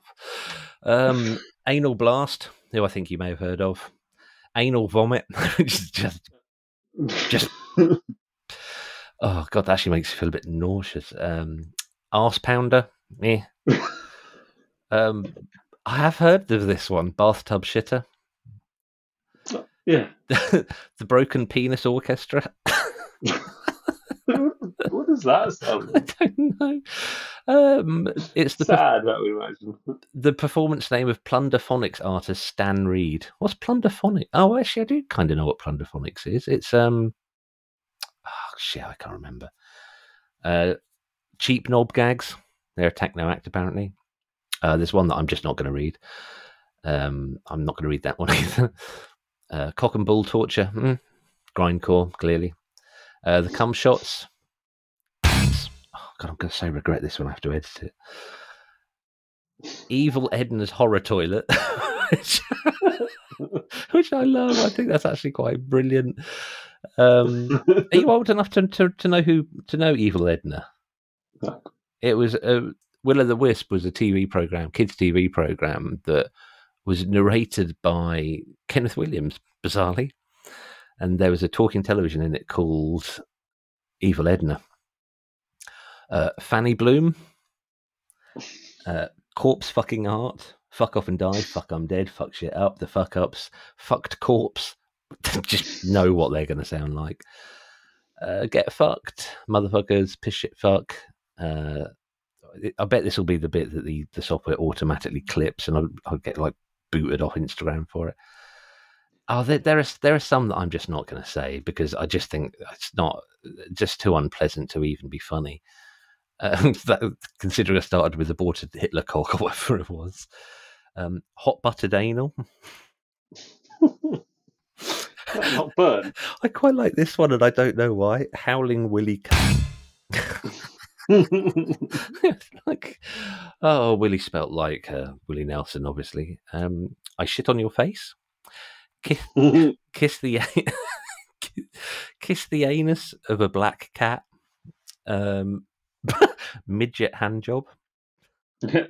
Um, anal blast, who I think you may have heard of. Anal vomit, which is just Just- Oh god, that actually makes you feel a bit nauseous. Um, arse pounder, eh. Um, I have heard of this one, bathtub shitter, yeah. the broken penis orchestra. what does that sound I don't know. Um, it's the Sad, I would imagine. the performance name of Plunderphonics artist Stan Reed. What's Plunderphonics? Oh, actually, I do kind of know what Plunderphonics is. It's um, oh shit, I can't remember. Uh, cheap knob gags. They're a techno act apparently. Uh, there's one that I'm just not going to read. Um, I'm not going to read that one either. Uh, cock and bull torture. Mm. Grindcore, clearly. Uh, the cum shots. Oh god, I'm going to so regret this when I have to edit it. Evil Edna's horror toilet, which, which I love. I think that's actually quite brilliant. Um, are you old enough to, to, to know who to know Evil Edna? It was uh, Will o' the Wisp was a TV program, kids TV program that was narrated by Kenneth Williams, bizarrely, and there was a talking television in it called Evil Edna. Uh, Fanny Bloom, uh, Corpse Fucking Art, Fuck Off and Die, Fuck I'm Dead, Fuck Shit Up, The Fuck Ups, Fucked Corpse. Just know what they're going to sound like. Uh, get fucked, motherfuckers, piss shit fuck. I bet this will be the bit that the, the software automatically clips, and I'll, I'll get like booted off Instagram for it. Oh, there, there are there are some that I'm just not going to say because I just think it's not just too unpleasant to even be funny. Um, that, considering I started with aborted Hitler cock or whatever it was, um, hot buttered anal. Not burn. I quite like this one, and I don't know why. Howling Willy. Like, oh, Willie spelt like uh, Willie Nelson, obviously. Um, I shit on your face. Kiss, kiss the kiss the anus of a black cat. Um, midget hand job.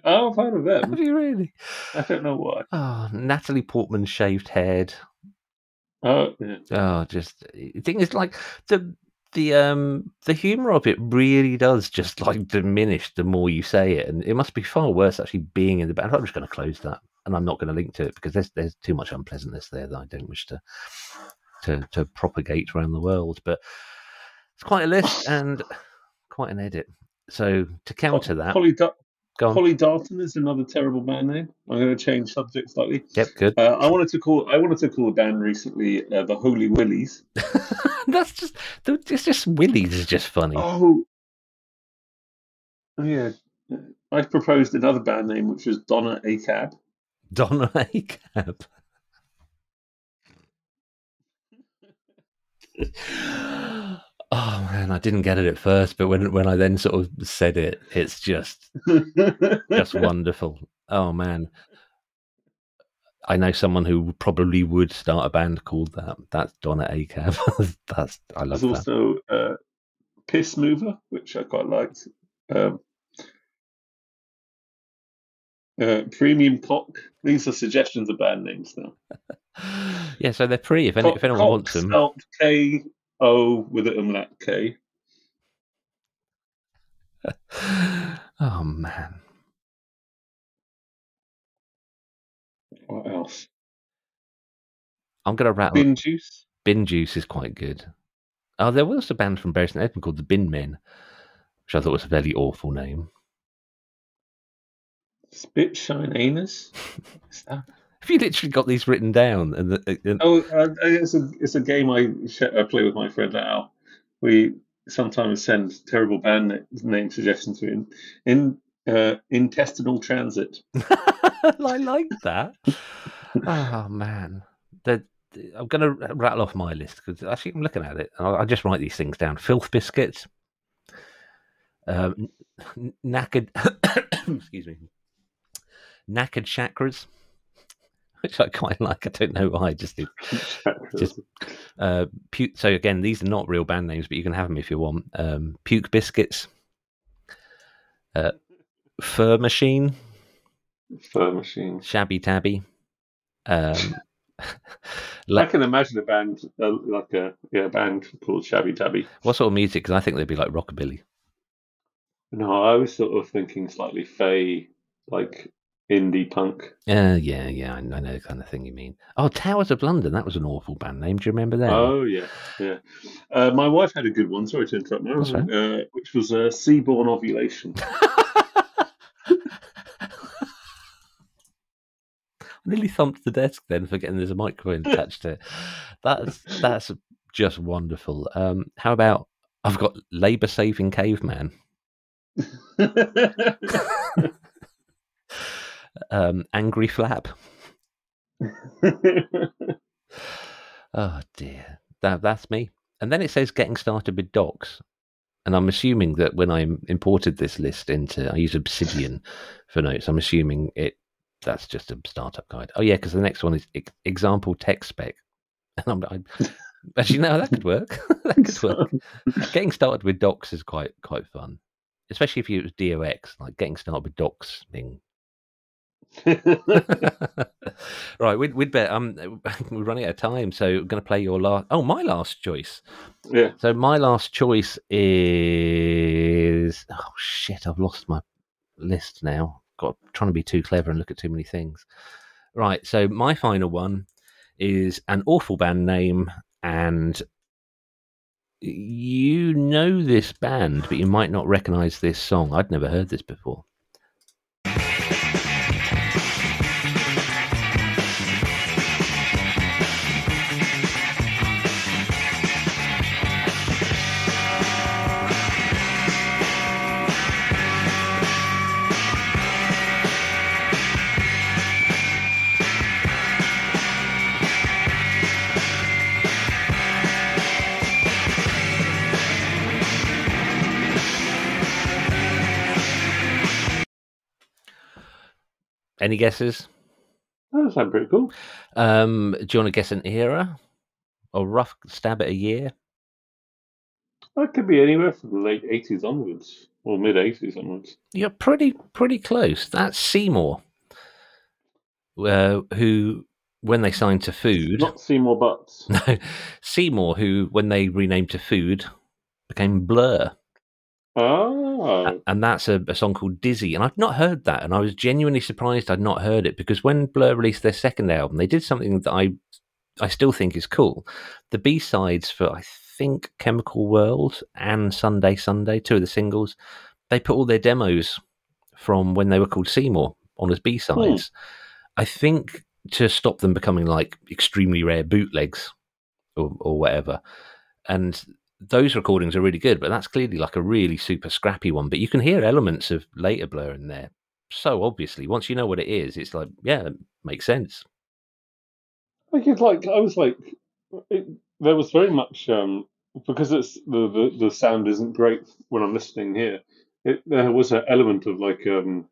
oh, I've heard of that. Have them. you really? I don't know why. Oh, Natalie Portman shaved head. Oh, yeah. Oh, just the thing is like the the um the humor of it really does just like diminish the more you say it, and it must be far worse actually being in the band. I'm just going to close that, and I'm not going to link to it because there's there's too much unpleasantness there that I don't wish to to to propagate around the world. But it's quite a list and quite an edit. So to counter that, go on. Polly Dalton is another terrible band name. I'm going to change subject slightly. Yep, good. Uh, I wanted to call I wanted to call a band recently uh, the Holy Willies. That's just it's just Willies is just funny. Oh, oh yeah. I proposed another band name, which was Donna A Cab. Donna Acab. oh man, I didn't get it at first, but when when I then sort of said it, it's just just wonderful. Oh man. I know someone who probably would start a band called that. That's Donna Acab. That's I love There's that. also uh, Piss Mover, which I quite liked. Um, uh, Premium Cock. These are suggestions of band names now. Yeah, so they're free if, any, Cock- if anyone Cock wants them. K O with an umlaut K. oh man. What else? I'm gonna rattle Bin Juice. Bin Juice is quite good. Oh, there was a band from Bury Edmund called the Bin Men, which I thought was a fairly awful name. Spit shine anus. Have you literally got these written down? And, the, and Oh, uh, it's a it's a game I, sh- I play with my friend Al. We sometimes send terrible band na- name suggestions to him in uh, intestinal transit. I like that. oh man, the, I'm going to rattle off my list because actually I'm looking at it. and I, just write these things down. Filth biscuits, um, knackered. excuse me. Knackered chakras, which I quite like. I don't know why. I just did. Just- Uh, puke. So again, these are not real band names, but you can have them if you want. Um, puke biscuits. Uh, fur machine. Fur machine. Shabby Tabby. Um, I can imagine a band uh, like a yeah a band called Shabby Tabby. what sort of music? Because I think they'd be like rockabilly. No, I was sort of thinking slightly fey, like indie punk. Uh, yeah, yeah, I know the kind of thing you mean. Oh, Towers of London. That was an awful band name. Do you remember that? Oh yeah, yeah. Uh, my wife had a good one. Sorry to interrupt now. Right. Uh, which was uh, Seaborn Ovulation. I nearly thumped the desk then for getting there's a microphone attached to it. That's that's just wonderful. Um, how about I've got Labour Saving Caveman. Um, Angry Flap. Oh dear, that that's me. And then it says getting started with docs, and I'm assuming that when I imported this list into, I use Obsidian for notes. I'm assuming it that's just a startup guide. Oh yeah, because the next one is ex- example text spec, and I'm, I, actually no, that could work. that could work. getting started with docs is quite quite fun, especially if you use DOX, like getting started with docs thing. right, we'd, we'd bet um we're running out of time, so we're going to play your last. Oh, my last choice. yeah. So my last choice is oh shit, I've lost my list now. Got trying to be too clever and look at too many things. Right, so my final one is an awful band name, and you know this band, but you might not recognize this song. I'd never heard this before. Any guesses? That sounds pretty cool. Um, do you want to guess an era? Or rough stab at a year? That could be anywhere from the late 80s onwards, or mid 80s onwards. You're pretty pretty close. That's Seymour, uh, who when they signed to Food, Not Seymour Butts. no, Seymour, who when they renamed to Food, became Blur, Oh, and that's a, a song called Dizzy. And I've not heard that, and I was genuinely surprised I'd not heard it because when Blur released their second album, they did something that I I still think is cool. The B sides for I think Chemical World and Sunday Sunday, two of the singles, they put all their demos from when they were called Seymour on as B sides. Hmm. I think to stop them becoming like extremely rare bootlegs or, or whatever. And those recordings are really good, but that's clearly like a really super scrappy one. But you can hear elements of later Blur in there. So obviously, once you know what it is, it's like, yeah, it makes sense. I it's like I was like, it, there was very much um, because it's the, the the sound isn't great when I'm listening here. It, there was an element of like um,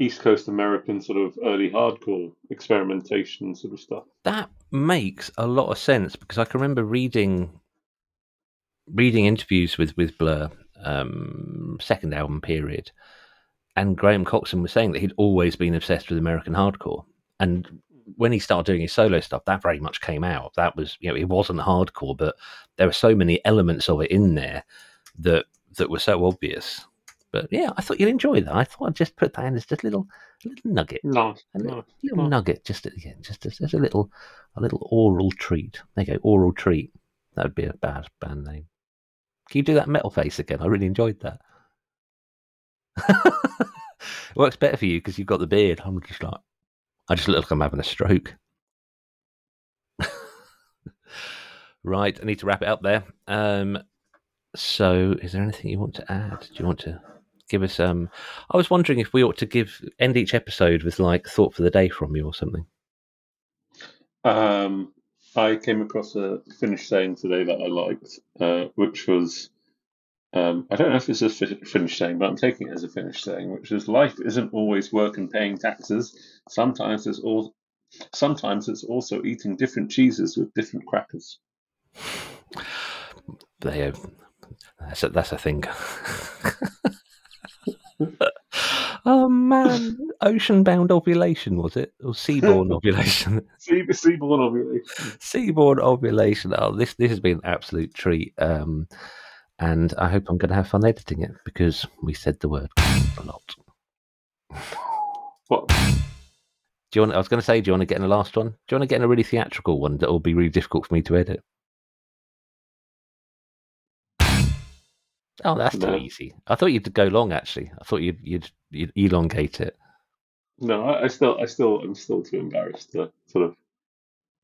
East Coast American sort of early hardcore experimentation sort of stuff. That makes a lot of sense because I can remember reading reading interviews with with Blur, um, second album period, and Graham Coxon was saying that he'd always been obsessed with American hardcore, and when he started doing his solo stuff, that very much came out. That was you know it wasn't hardcore, but there were so many elements of it in there that that were so obvious But yeah, I thought you'd enjoy that. I thought I'd just put that in as just a little, a little nugget, Nice. a little, nice. little nice. nugget, just at the end, just as, as a little, a little oral treat. There you go, oral treat. That would be a bad band name. Can you do that metal face again? I really enjoyed that. it Works better for you because you've got the beard. I'm just like, I just look like I'm having a stroke. right, I need to wrap it up there. Um, so, is there anything you want to add? Do you want to give us? Um, I was wondering if we ought to give end each episode with like thought for the day from you or something. Um, I came across a Finnish saying today that I liked, uh, which was, um, I don't know if it's a fi- Finnish saying, but I'm taking it as a Finnish saying, which is life isn't always work and paying taxes. Sometimes it's all, sometimes it's also eating different cheeses with different crackers. They, that's a, that's a thing. oh man, ocean-bound ovulation was it, or seaborne ovulation? Sea, seaborn ovulation. Seaborne ovulation. Oh, this this has been an absolute treat. Um, and I hope I'm going to have fun editing it because we said the word a lot. What? Do you want? I was going to say, do you want to get in the last one? Do you want to get in a really theatrical one that will be really difficult for me to edit? Oh, that's No. too easy. I thought you'd go long. Actually, I thought you'd you'd, you'd elongate it. No, I, I still, I still, I'm still too embarrassed to sort of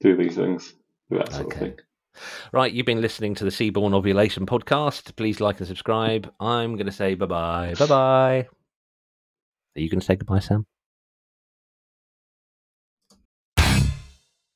do these things. do That sort Okay. of thing. Right, you've been listening to the Seaborn Ovulation podcast. Please like and subscribe. I'm going to say bye bye. Bye bye. Are you going to say goodbye, Sam?